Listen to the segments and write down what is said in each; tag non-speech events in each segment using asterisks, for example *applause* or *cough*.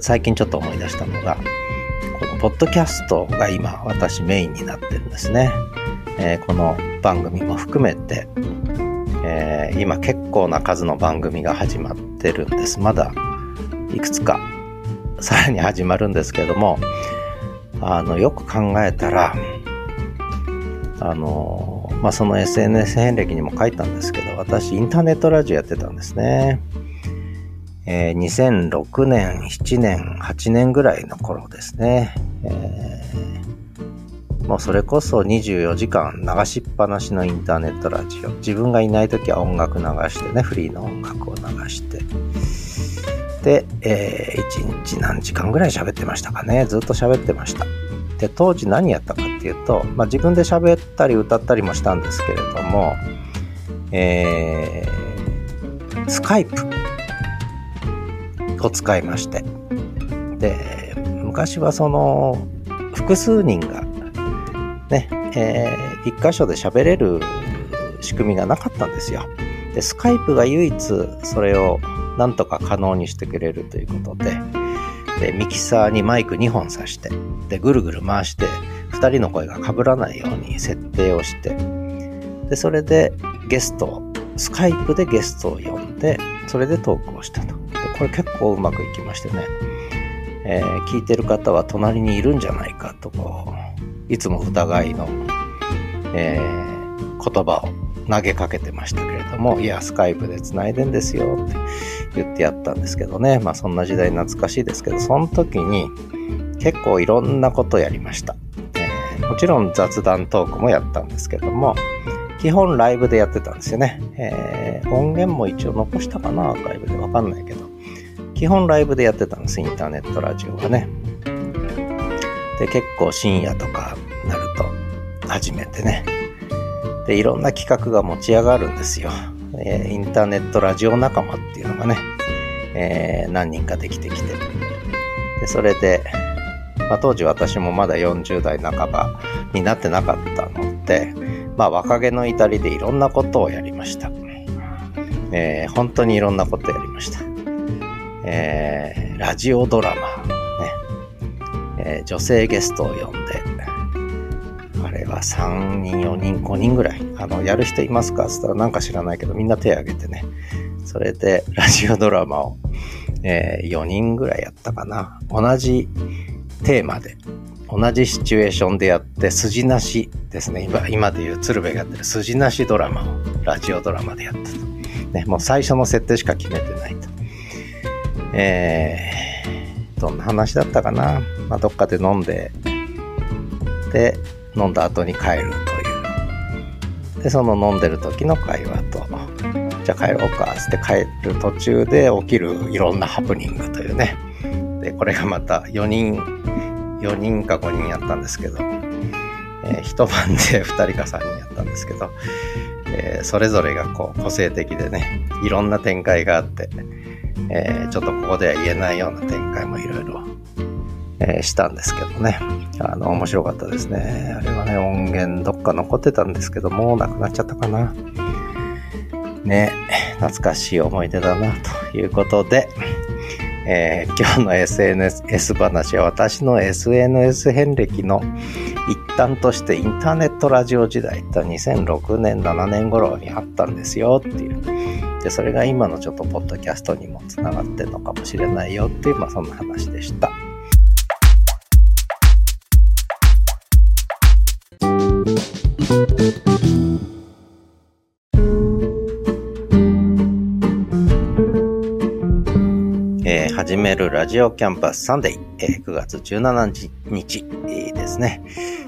最近ちょっと思い出したのが、このポッドキャストが今私メインになってるんですね。えー、この番組も含めて、えー、今結構な数の番組が始まってるんです。まだいくつかさらに始まるんですけども、あの、よく考えたら、あの、まあ、その SNS 遍歴にも書いたんですけど、私インターネットラジオやってたんですね。えー、2006年、7年、8年ぐらいの頃ですね。えー、もうそれこそ24時間流しっぱなしのインターネットラジオ。自分がいない時は音楽流してね、フリーの音楽を流して。で、えー、1日何時間ぐらい喋ってましたかね。ずっと喋ってました。で、当時何やったかっていうと、まあ、自分で喋ったり歌ったりもしたんですけれども、えー、スカイプを使いまして。で、昔はその、複数人が、ね、えー、一箇所で喋れる仕組みがなかったんですよ。で、スカイプが唯一それをなんとか可能にしてくれるということで、で、ミキサーにマイク2本挿して、で、ぐるぐる回して、2人の声が被らないように設定をして、で、それでゲストを、スカイプでゲストを呼んで、それでトークをしたと。これ結構うまくいきましてね、えー、聞いてる方は隣にいるんじゃないかと、こう、いつも疑いの、えー、言葉を投げかけてましたけれども、いや、スカイプで繋いでんですよって言ってやったんですけどね。まあそんな時代懐かしいですけど、その時に結構いろんなことやりました。えー、もちろん雑談トークもやったんですけども、基本ライブでやってたんですよね。えー、音源も一応残したかな、アーカイブでわかんないけど。基本ライブでやってたんです、インターネットラジオはね。で、結構深夜とかなると初めてね、で、いろんな企画が持ち上がるんですよ。えー、インターネットラジオ仲間っていうのがね、えー、何人かできてきて。で、それで、まあ、当時私もまだ40代半ばになってなかったので、まあ、若気の至りでいろんなことをやりました。えー、本当にいろんなことやりました。えー、ラジオドラマ、ね、えー、女性ゲストを呼んで、あれは3人、4人、5人ぐらい、あの、やる人いますか？って言ったらなんか知らないけど、みんな手挙げてね。それで、ラジオドラマを、えー、4人ぐらいやったかな。同じテーマで、同じシチュエーションでやって、筋なしですね。今、今で言う鶴瓶がやってる筋なしドラマを、ラジオドラマでやったと。ね、もう最初の設定しか決めてないと。えー、どんな話だったかな？まあ、どっかで飲んで、で、飲んだ後に帰るという。で、その飲んでる時の会話と、じゃあ帰ろうか、つって帰る途中で起きるいろんなハプニングというね。で、これがまた4人、4人か5人やったんですけど、えー、一晩で2人か3人やったんですけど、えー、それぞれがこう個性的でね、いろんな展開があって、えー、ちょっとここでは言えないような展開もいろいろえ、したんですけどね。あの、面白かったですね。あれはね、音源どっか残ってたんですけど、もうなくなっちゃったかな。ね、懐かしい思い出だな、ということで、えー、今日の SNS 話は私の SNS 遍歴の一端としてインターネットラジオ時代って2006年、7年頃にあったんですよっていう。で、それが今のちょっとポッドキャストにもつながってんのかもしれないよっていう、まあそんな話でした。えー、始めるラジオキャンパスサンデー、えー、9月17日、えー、ですね。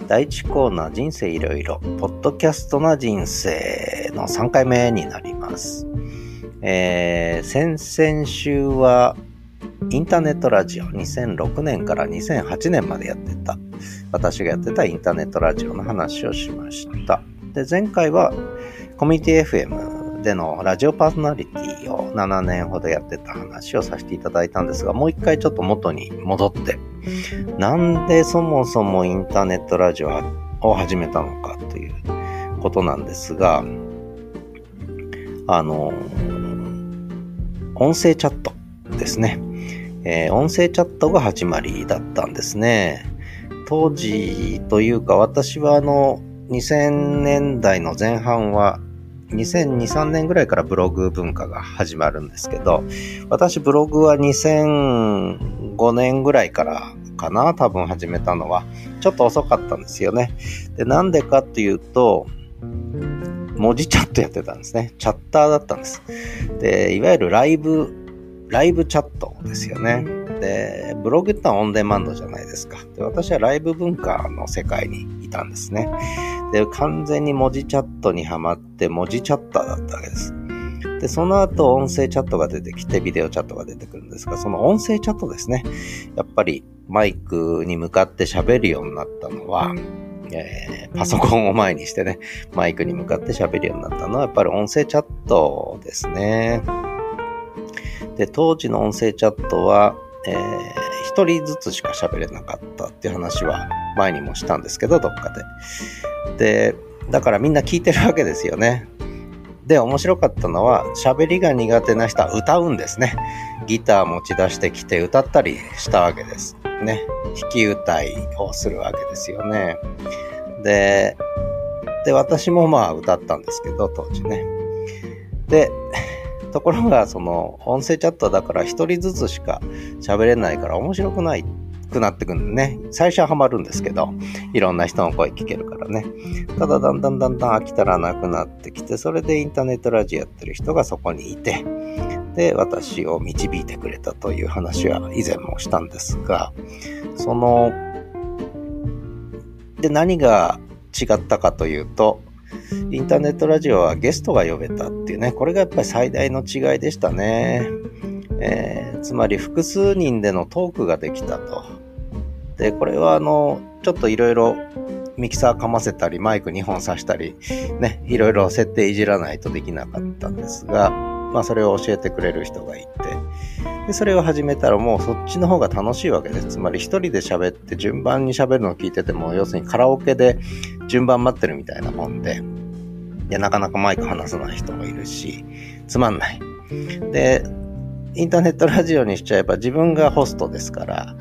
第1コーナー人生いろいろ、ポッドキャストな人生の3回目になります。えー、先々週はインターネットラジオ2006年から2008年までやってた私がやってたインターネットラジオの話をしました。で、前回はコミュニティ FM でのラジオパーソナリティを7年ほどやってた話をさせていただいたんですが、もう一回ちょっと元に戻って、なんでそもそもインターネットラジオを始めたのかということなんですが、あの、音声チャットですね。えー、音声チャットが始まりだったんですね。当時というか私はあの2000年代の前半は2002、3年ぐらいからブログ文化が始まるんですけど、私ブログは2005年ぐらいからかな、多分始めたのは。ちょっと遅かったんですよね。で、なんでかっていうと、文字チャットやってたんですね。チャッターだったんです。で、いわゆるライブ、ライブチャットですよね。で、ブログってのはオンデマンドじゃないですか。で、私はライブ文化の世界にいたんですね。で、完全に文字チャットにはまって文字チャッターだったわけです。で、その後音声チャットが出てきてビデオチャットが出てくるんですが、その音声チャットですね。やっぱりマイクに向かって喋るようになったのは、えー、パソコンを前にしてね、マイクに向かって喋るようになったのは、やっぱり音声チャットですね。で、当時の音声チャットは、えー、一人ずつしか喋れなかったっていう話は前にもしたんですけど、どっかで。で、だからみんな聞いてるわけですよね。で、面白かったのは、喋りが苦手な人は歌うんですね。ギター持ち出してきて歌ったりしたわけです。ね。弾き歌いをするわけですよね。で、で、私もまあ歌ったんですけど、当時ね。で、ところが、その、音声チャットだから一人ずつしか喋れないから面白くないくなってくるんでね。最初はハマるんですけど、いろんな人の声聞けるからね。ただだんだんだんだん飽きたらなくなってきて、それでインターネットラジオやってる人がそこにいて、で、私を導いてくれたという話は以前もしたんですが、その、で、何が違ったかというと、インターネットラジオはゲストが呼べたっていうね、これがやっぱり最大の違いでしたね。えー、つまり複数人でのトークができたと。で、これはあの、ちょっといろいろミキサーかませたり、マイク2本挿したり、ね、いろいろ設定いじらないとできなかったんですが、まあそれを教えてくれる人がいて、で、それを始めたらもうそっちの方が楽しいわけです。つまり一人で喋って順番に喋るのを聞いてても、要するにカラオケで順番待ってるみたいなもんで、いや、なかなかマイク離さない人もいるし、つまんない。で、インターネットラジオにしちゃえば自分がホストですから、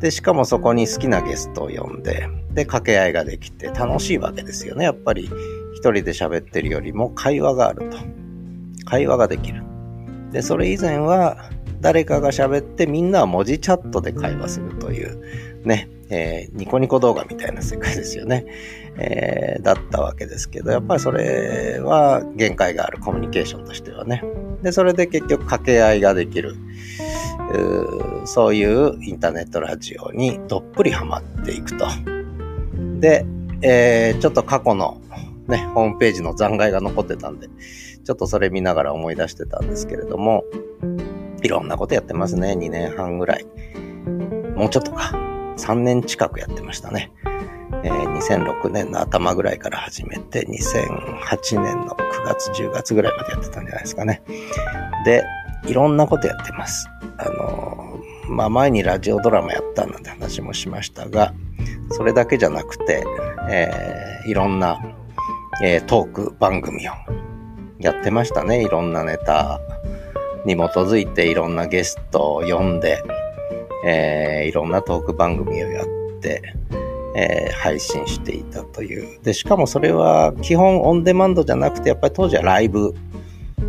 で、しかもそこに好きなゲストを呼んで、で、掛け合いができて楽しいわけですよね。やっぱり一人で喋ってるよりも会話があると。会話ができる。で、それ以前は誰かが喋ってみんなは文字チャットで会話するというね、えー、ニコニコ動画みたいな世界ですよね。えー、だったわけですけど、やっぱりそれは限界があるコミュニケーションとしてはね。で、それで結局掛け合いができる。うそういうインターネットラジオにどっぷりハマっていくと。で、えー、ちょっと過去のね、ホームページの残骸が残ってたんで、ちょっとそれ見ながら思い出してたんですけれども、いろんなことやってますね。2年半ぐらい。もうちょっとか。3年近くやってましたね。えー、2006年の頭ぐらいから始めて、2008年の9月、10月ぐらいまでやってたんじゃないですかね。で、いろんなことやってます。あのー、まあ、前にラジオドラマやったなんて話もしましたが、それだけじゃなくて、えー、いろんな、えー、トーク番組をやってましたね。いろんなネタに基づいていろんなゲストを呼んで、えー、いろんなトーク番組をやって、えー、配信していたという。で、しかもそれは基本オンデマンドじゃなくて、やっぱり当時はライブ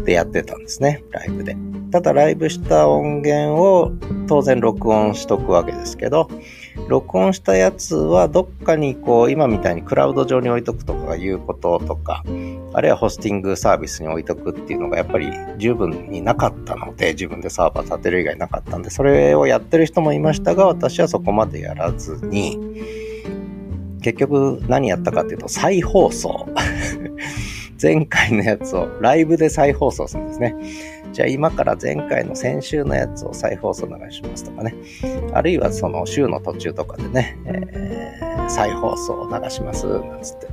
でやってたんですね。ライブで。ただライブした音源を当然録音しとくわけですけど、録音したやつはどっかにこう、今みたいにクラウド上に置いとくとかいうこととか、あるいはホスティングサービスに置いとくっていうのがやっぱり十分になかったので、自分でサーバー立てる以外なかったんで、それをやってる人もいましたが、私はそこまでやらずに、結局何やったかっていうと再放送。*laughs* 前回のやつをライブで再放送するんですね。じゃあ今から前回の先週のやつを再放送流しますとかね。あるいはその週の途中とかでね、えー、再放送を流しますなんつって。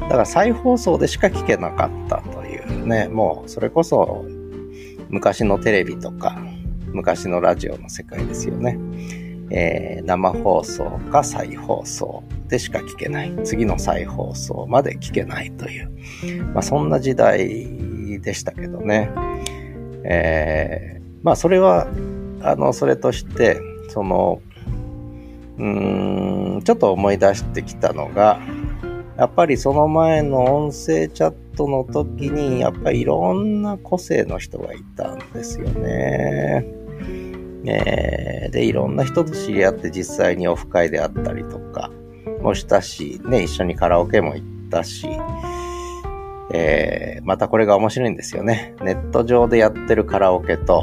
だから再放送でしか聞けなかったというね、もうそれこそ昔のテレビとか昔のラジオの世界ですよね。えー、生放送か再放送でしか聞けない。次の再放送まで聞けないという。まあそんな時代でしたけどね。えー、まあそれは、あの、それとして、その、うん、ちょっと思い出してきたのが、やっぱりその前の音声チャットの時に、やっぱりいろんな個性の人がいたんですよね。えー、で、いろんな人と知り合って実際にオフ会であったりとかもしたし、ね、一緒にカラオケも行ったし、えー、またこれが面白いんですよね。ネット上でやってるカラオケと、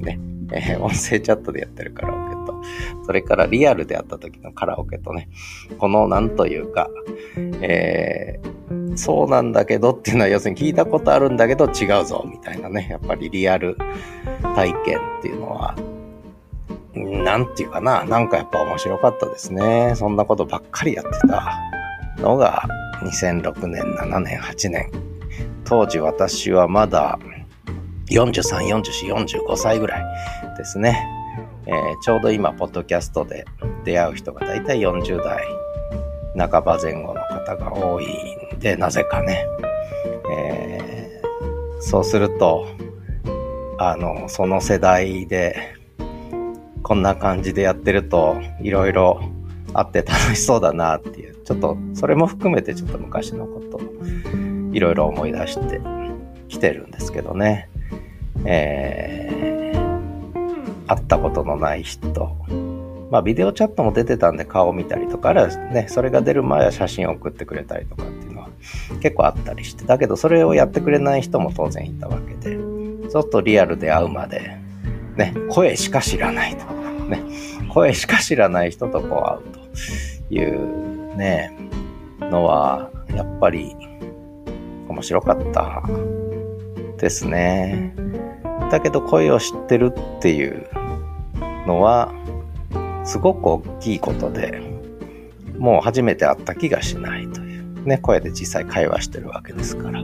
ね、えー、音声チャットでやってるカラオケと、それからリアルであった時のカラオケとね、このなんというか、えー、そうなんだけどっていうのは要するに聞いたことあるんだけど違うぞみたいなね、やっぱりリアル体験っていうのは、なんていうかな、なんかやっぱ面白かったですね。そんなことばっかりやってたのが2006年、7年、8年。当時私はまだ43、44、45歳ぐらいですね。えー、ちょうど今、ポッドキャストで出会う人がだいたい40代半ば前後の方が多いんで、なぜかね。えー、そうすると、あの、その世代で、こんな感じでやってると、いろいろあって楽しそうだなっていう、ちょっと、それも含めてちょっと昔のこといろいろ思い出してきてるんですけどね。えー、会ったことのない人。まあ、ビデオチャットも出てたんで顔を見たりとか、あるいはね、それが出る前は写真を送ってくれたりとかっていうのは結構あったりして、だけどそれをやってくれない人も当然いたわけで、ちょっとリアルで会うまで、ね、声しか知らないと。ね、声しか知らない人とこう会うというね、のは、やっぱり面白かったですね。だけど声を知ってるっていうのはすごく大きいことでもう初めて会った気がしないという。ね、声で実際会話してるわけですから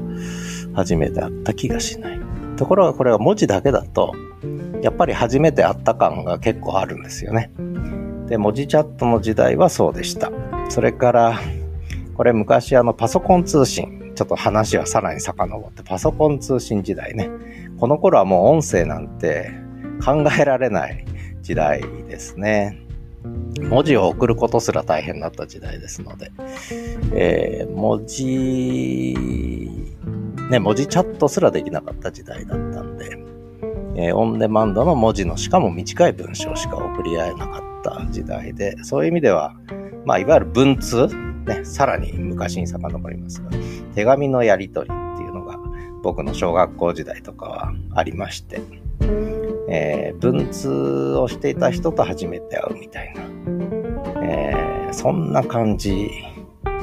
初めて会った気がしない。ところがこれは文字だけだとやっぱり初めて会った感が結構あるんですよね。で、文字チャットの時代はそうでした。それから、これ昔あのパソコン通信、ちょっと話はさらに遡ってパソコン通信時代ね。この頃はもう音声なんて考えられない時代ですね。文字を送ることすら大変だった時代ですので、えー、文字、ね、文字チャットすらできなかった時代だったんで、えー、オンデマンドの文字のしかも短い文章しか送り合えなかった時代で、そういう意味では、まあ、いわゆる文通、ね、さらに昔に遡りますが、手紙のやり取りっていうのが僕の小学校時代とかはありまして、えー、文通をしていた人と初めて会うみたいな、えー、そんな感じ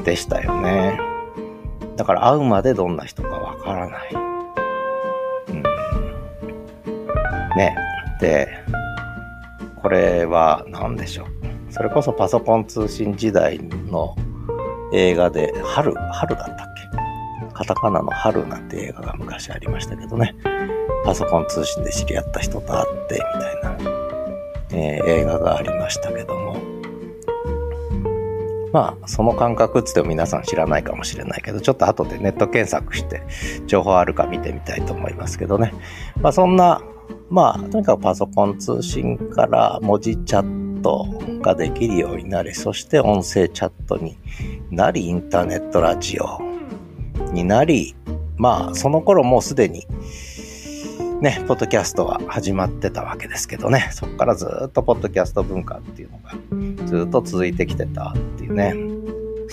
でしたよね。だから会うまでどんな人かわからない。うん、ね。で、これは何でしょう。それこそパソコン通信時代の映画で、春、春だったっけ？カタカナの春なんて映画が昔ありましたけどね、パソコン通信で知り合った人と会ってみたいな、えー、映画がありましたけども、まあ、その感覚っつっても皆さん知らないかもしれないけど、ちょっと後でネット検索して情報あるか見てみたいと思いますけどね。まあそんな、まあ、とにかくパソコン通信から文字チャットができるようになり、そして音声チャットになり、インターネットラジオ、になり、まあ、その頃もうすでに、ね、ポッドキャストは始まってたわけですけどね、そこからずっとポッドキャスト文化っていうのがずっと続いてきてたっていうね、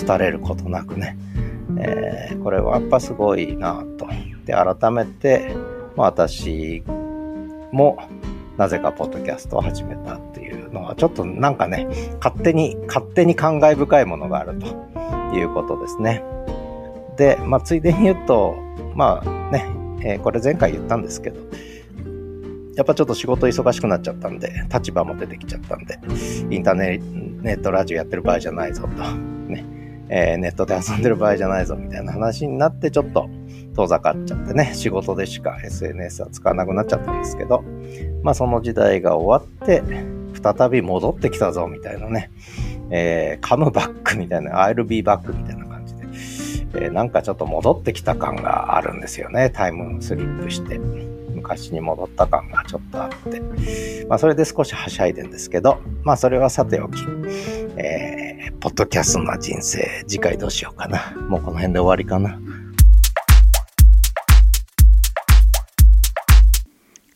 廃れることなくね、えー、これはやっぱすごいなと。で、改めて、まあ、私もなぜかポッドキャストを始めたってのは、ちょっとなんかね、勝手に、勝手に感慨深いものがあるということですね。で、まあ、ついでに言うと、まあね、えー、これ前回言ったんですけど、やっぱちょっと仕事忙しくなっちゃったんで、立場も出てきちゃったんで、インターネットラジオやってる場合じゃないぞと、ね、えー、ネットで遊んでる場合じゃないぞみたいな話になって、ちょっと遠ざかっちゃってね、仕事でしか SNS は使わなくなっちゃったんですけど、まあその時代が終わって、再び戻ってきたぞみたいなね、えー、カムバックみたいな、I'll be back みたいな感じでえー、なんかちょっと戻ってきた感があるんですよね。タイムスリップして。昔に戻った感がちょっとあって、まあそれで少しはしゃいでんですけど、まあそれはさておき、えー、ポッドキャストな人生、次回どうしようかな。もうこの辺で終わりかな。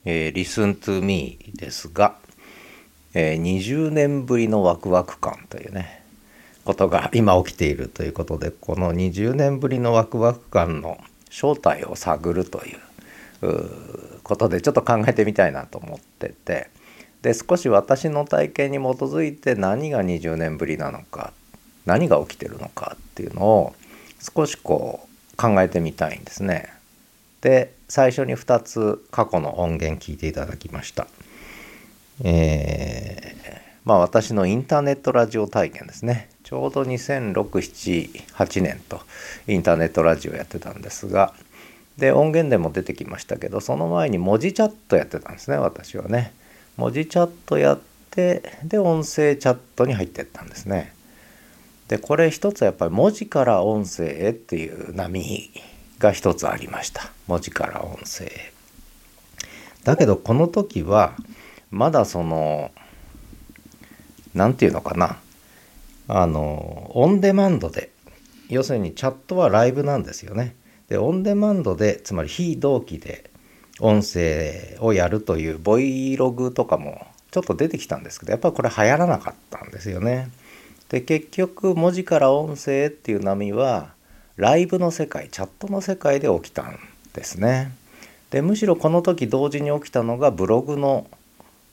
えー、Listen to Me ですが、えー、20年ぶりのワクワク感というね、ことが今起きているということで、この20年ぶりのワクワク感の正体を探るということでちょっと考えてみたいなと思ってて、で、少し私の体験に基づいて何が20年ぶりなのか、何が起きてるのかっていうのを少しこう考えてみたいんですね。で、最初に2つ過去の音源聞いていただきました。えー、まあ私のインターネットラジオ体験ですね。ちょうど200678年とインターネットラジオやってたんですがで音源でも出てきましたけどその前に文字チャットやってたんですね私はね。文字チャットやってで音声チャットに入ってったんですね。でこれ一つやっぱり文字から音声へっていう波が一つありました文字から音声へ。だけどこの時はまだその何て言うのかなあのオンデマンドで要するにチャットはライブなんですよね。でオンデマンドでつまり非同期で音声をやるという Vlog とかもちょっと出てきたんですけどやっぱりこれ流行らなかったんですよね。で結局文字から音声っていう波はライブの世界チャットの世界で起きたんですね。でむしろこの時同時に起きたのがブログの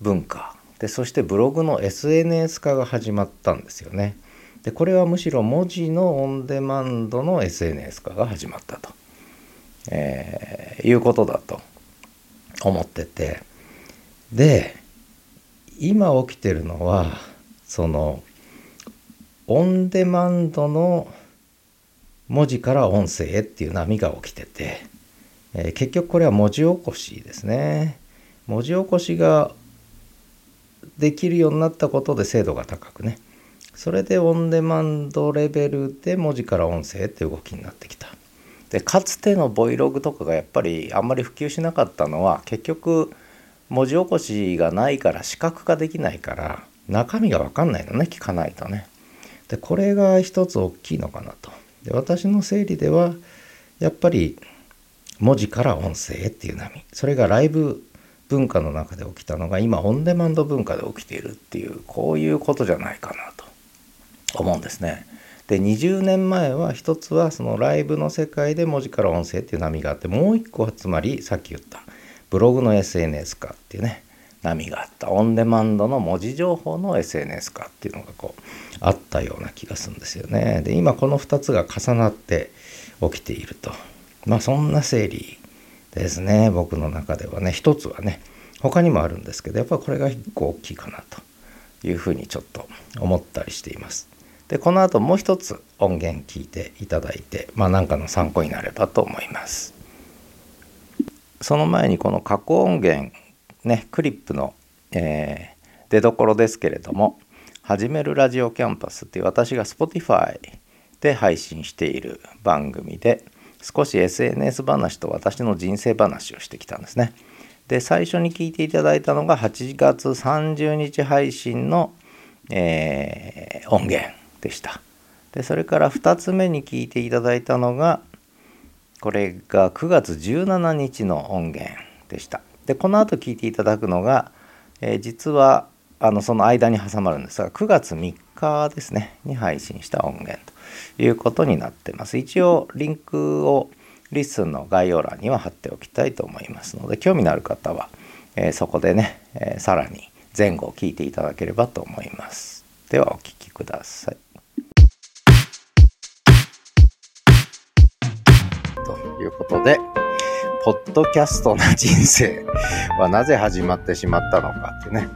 文化。でそしてブログの SNS 化が始まったんですよね。でこれはむしろ文字のオンデマンドの SNS 化が始まったと、えー、いうことだと思ってて。で今起きてるのはそのオンデマンドの文字から音声へっていう波が起きてて、えー、結局これは文字起こしですね。文字起こしができるようになったことで精度が高くね。それでオンデマンドレベルで文字から音声って動きになってきた。でかつての Vlog とかがやっぱりあんまり普及しなかったのは結局文字起こしがないから視覚化できないから中身が分かんないのね聞かないとね。でこれが一つ大きいのかなと。で私の整理ではやっぱり文字から音声っていう波。それがライブ文化の中で起きたのが今オンデマンド文化で起きているっていうこういうことじゃないかなと思うんですね。で20年前は一つはそのライブの世界で文字から音声っていう波があってもう一個はつまりさっき言ったブログの SNS 化っていうね波があったオンデマンドの文字情報の SNS 化っていうのがこうあったような気がするんですよね。で今この2つが重なって起きているとまあそんな整理ですね僕の中ではね一つはね他にもあるんですけどやっぱこれが一個大きいかなというふうにちょっと思ったりしています。でこの後もう一つ音源聞いていただいてまあ何かの参考になればと思います。その前にこの過去音源ねクリップの、えー、出どころですけれども「始めるラジオキャンパス」っていう私が Spotify で配信している番組で「少し SNS 話と私の人生話をしてきたんですね。で最初に聞いていただいたのが8月30日配信の、えー、音源でした。でそれから2つ目に聞いていただいたのがこれが9月17日の音源でした。でこの後聞いていただくのが、えー、実はあのその間に挟まるんですが9月3日ですねに配信した音源ということになってます。一応リンクを LISTEN の概要欄には貼っておきたいと思いますので興味のある方は、えー、そこでね、えー、さらに前後を聞いていただければと思います。ではお聴きください。ということで、ポッドキャストな人生はなぜ始まってしまったのかってね、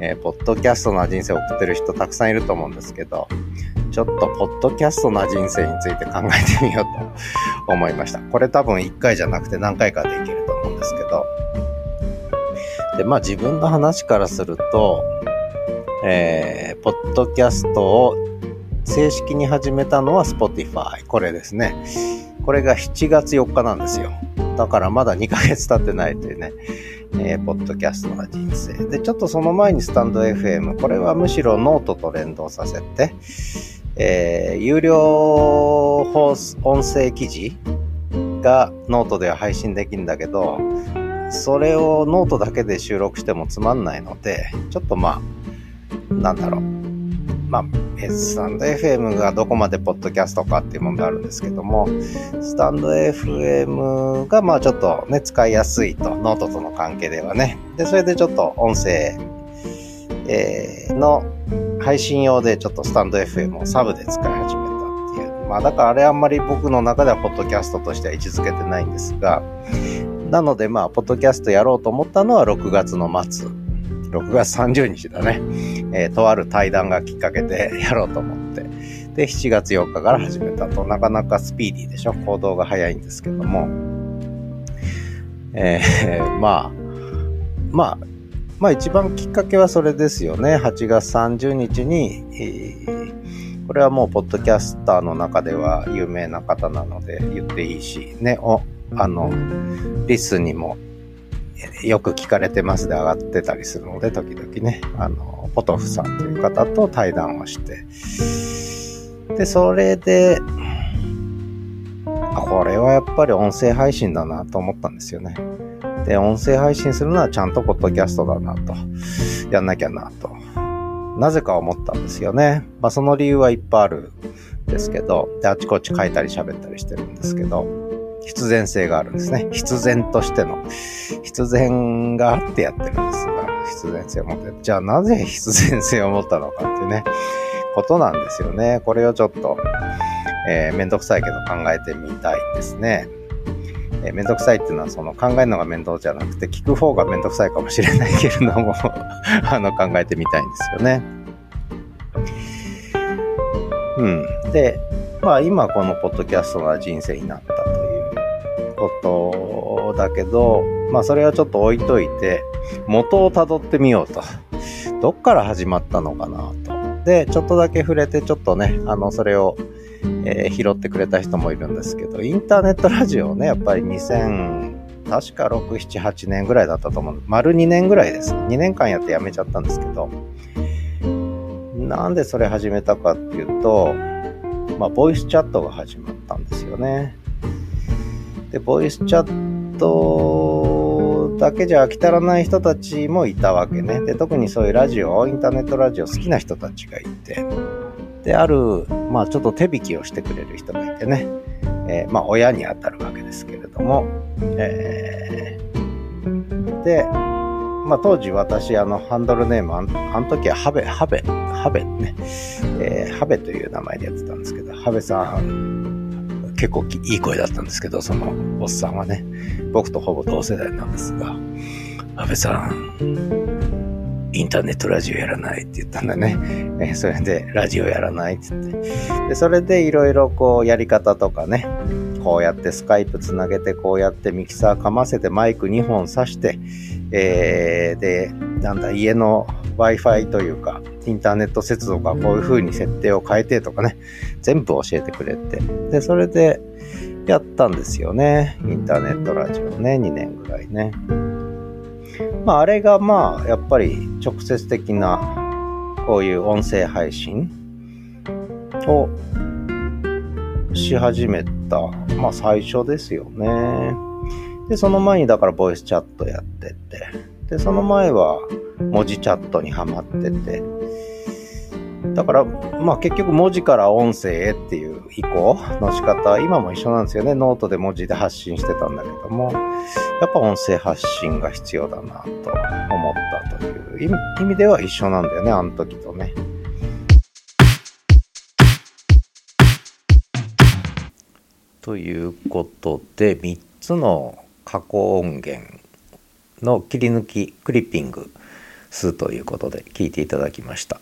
えー、ポッドキャストな人生を送ってる人たくさんいると思うんですけど、ちょっとポッドキャストな人生について考えてみようと思いました。これ多分1回じゃなくて何回かできると思うんですけど。で、まあ自分の話からすると、えー、ポッドキャストを正式に始めたのは Spotify。これですね。これが7月4日なんですよ。だからまだ2ヶ月経ってないというね、えー、ポッドキャストな人生。で、ちょっとその前にスタンド FM、これはむしろノートと連動させて、えー、有料放送音声記事がノートでは配信できるんだけど、それをノートだけで収録してもつまんないので、ちょっとまあ、なんだろう。まあ、スタンド FM がどこまでポッドキャストかっていう問題あるんですけども、スタンド FM がまあちょっとね、使いやすいと、ノートとの関係ではね。で、それでちょっと音声、えー、の配信用でちょっとスタンド FM をサブで使い始めたっていう。まあだからあれあんまり僕の中ではポッドキャストとしては位置づけてないんですが、なのでまあ、ポッドキャストやろうと思ったのは6月の末。6月30日だね。えー、とある対談がきっかけでやろうと思って。で、7月4日から始めたと、なかなかスピーディーでしょ？行動が早いんですけども。えー、まあ、まあ、まあ一番きっかけはそれですよね。8月30日に、えー、これはもうポッドキャスターの中では有名な方なので言っていいし、ね、お、あの、リスにもよく聞かれてますで上がってたりするので、時々ね、あの、ポトフさんという方と対談をして、で、それで、これはやっぱり音声配信だなと思ったんですよね。で、音声配信するのはちゃんとポッドキャストだなと、やんなきゃなと、なぜか思ったんですよね。まあその理由はいっぱいあるんですけど、で、あちこち書いたり喋ったりしてるんですけど、必然性があるんですね。必然としての。必然があってやってるんですが、必然性を持って。じゃあなぜ必然性を持ったのかっていうね、ことなんですよね。これをちょっと、えー、めんどくさいけど考えてみたいんですね。えー、めんどくさいっていうのはその考えるのが面倒じゃなくて聞く方がめんどくさいかもしれないけれども *laughs* あの考えてみたいんですよね。うん。で、まあ今このポッドキャストが人生になったということだけど、まあそれはちょっと置いといて、元をたどってみようと。どっから始まったのかなと。で、ちょっとだけ触れて、ちょっとね、あの、それを、えー、拾ってくれた人もいるんですけど、インターネットラジオね、やっぱり2000、確か6、7、8年ぐらいだったと思う。丸2年ぐらいです。2年間やってやめちゃったんですけど、なんでそれ始めたかっていうと、まあ、ボイスチャットが始まったんですよね。で、ボイスチャットだけじゃ飽き足らない人たちもいたわけね。で、特にそういうラジオ、インターネットラジオ好きな人たちがいて、で、ある、まあちょっと手引きをしてくれる人がいてね、えー、まあ親にあたるわけですけれども、えー、で、まあ当時私、あの、ハンドルネーム、あの時はハベ、ハベ、ハベね、えー、ハベという名前でやってたんですけど、ハベさん結構いい声だったんですけど、そのおっさんはね、僕とほぼ同世代なんですが、安倍さん、インターネットラジオやらないって言ったんだね。えそれで、ラジオやらないって言って。で、それでいろいろこうやり方とかね、こうやってスカイプつなげて、こうやってミキサーかませてマイク2本挿して、えー、で、なんだ、家の Wi-Fi というか、インターネット接続はこういう風に設定を変えてとかね、全部教えてくれて。で、それでやったんですよね。インターネットラジオね、2年ぐらいね。まあ、あれがまあ、やっぱり直接的な、こういう音声配信をし始めた、まあ最初ですよね。で、その前にだからボイスチャットやってて、で、その前は文字チャットにはまってて、だから、まあ結局文字から音声へっていう移行の仕方、今も一緒なんですよね。ノートで文字で発信してたんだけども、やっぱ音声発信が必要だなと思ったという意味では一緒なんだよね、あの時とね。ということで、3つの加工音源の切り抜き、 Clippings ということで聞いていただきました。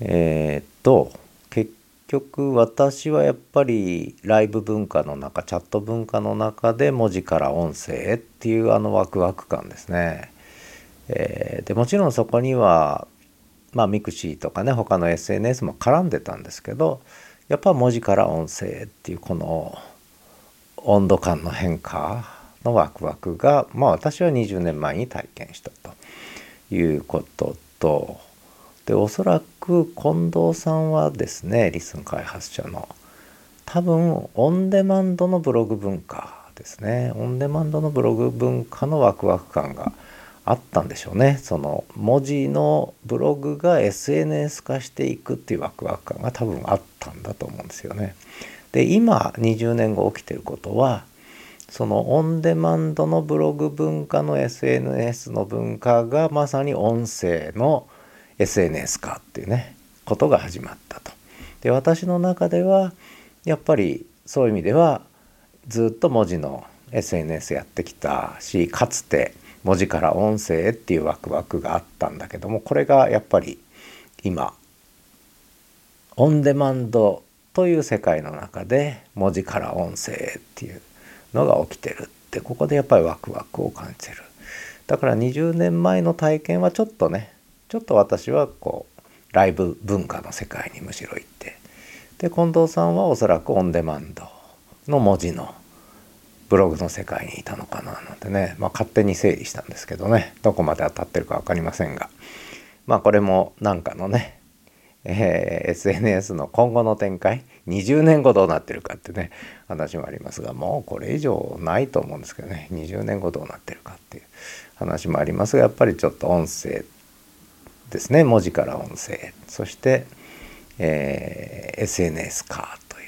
えー、っと、結局私はやっぱりライブ文化の中、チャット文化の中で文字から音声っていうあのワクワク感ですね。えー、でもちろんそこにはまあ mixi とかね他の SNS も絡んでたんですけどやっぱ文字から音声っていうこの温度感の変化のワクワクが、まあ私は20年前に体験したということと、で、おそらく近藤さんはですね、リスン開発者の多分オンデマンドのブログ文化ですね。オンデマンドのブログ文化のワクワク感があったんでしょうね。その文字のブログが SNS 化していくっていうワクワク感が多分あったんだと思うんですよね。で今20年後起きてることはそのオンデマンドのブログ文化の SNS の文化がまさに音声の SNS 化っていうねことが始まったと。で私の中ではやっぱりそういう意味ではずっと文字の SNS やってきたしかつて文字から音声っていうワクワクがあったんだけどもこれがやっぱり今オンデマンドという世界の中で文字から音声っていうのが起きてるってここでやっぱりワクワクを感じてるだから20年前の体験はちょっとねちょっと私はこうライブ文化の世界にむしろ行ってで近藤さんはおそらくオンデマンドの文字のブログの世界にいたのかななんてね、まあ、勝手に整理したんですけどねどこまで当たってるか分かりませんが。まあこれもなんかのね、えー、SNS の今後の展開20年後どうなってるかってね話もありますがもうこれ以上ないと思うんですけどね20年後どうなってるかっていう話もありますがやっぱりちょっと音声ですね文字から音声そして、えー、SNS 化という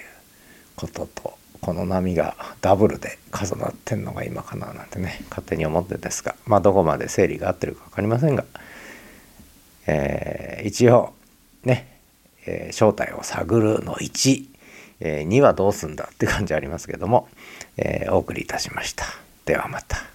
こととこの波がダブルで重なってんのが今かななんてね勝手に思ってですがまあどこまで整理が合ってるか分かりませんが、えー、一応ね、えー、正体を探るの1、え、2はどうすんだって感じありますけども、えー、お送りいたしました。ではまた。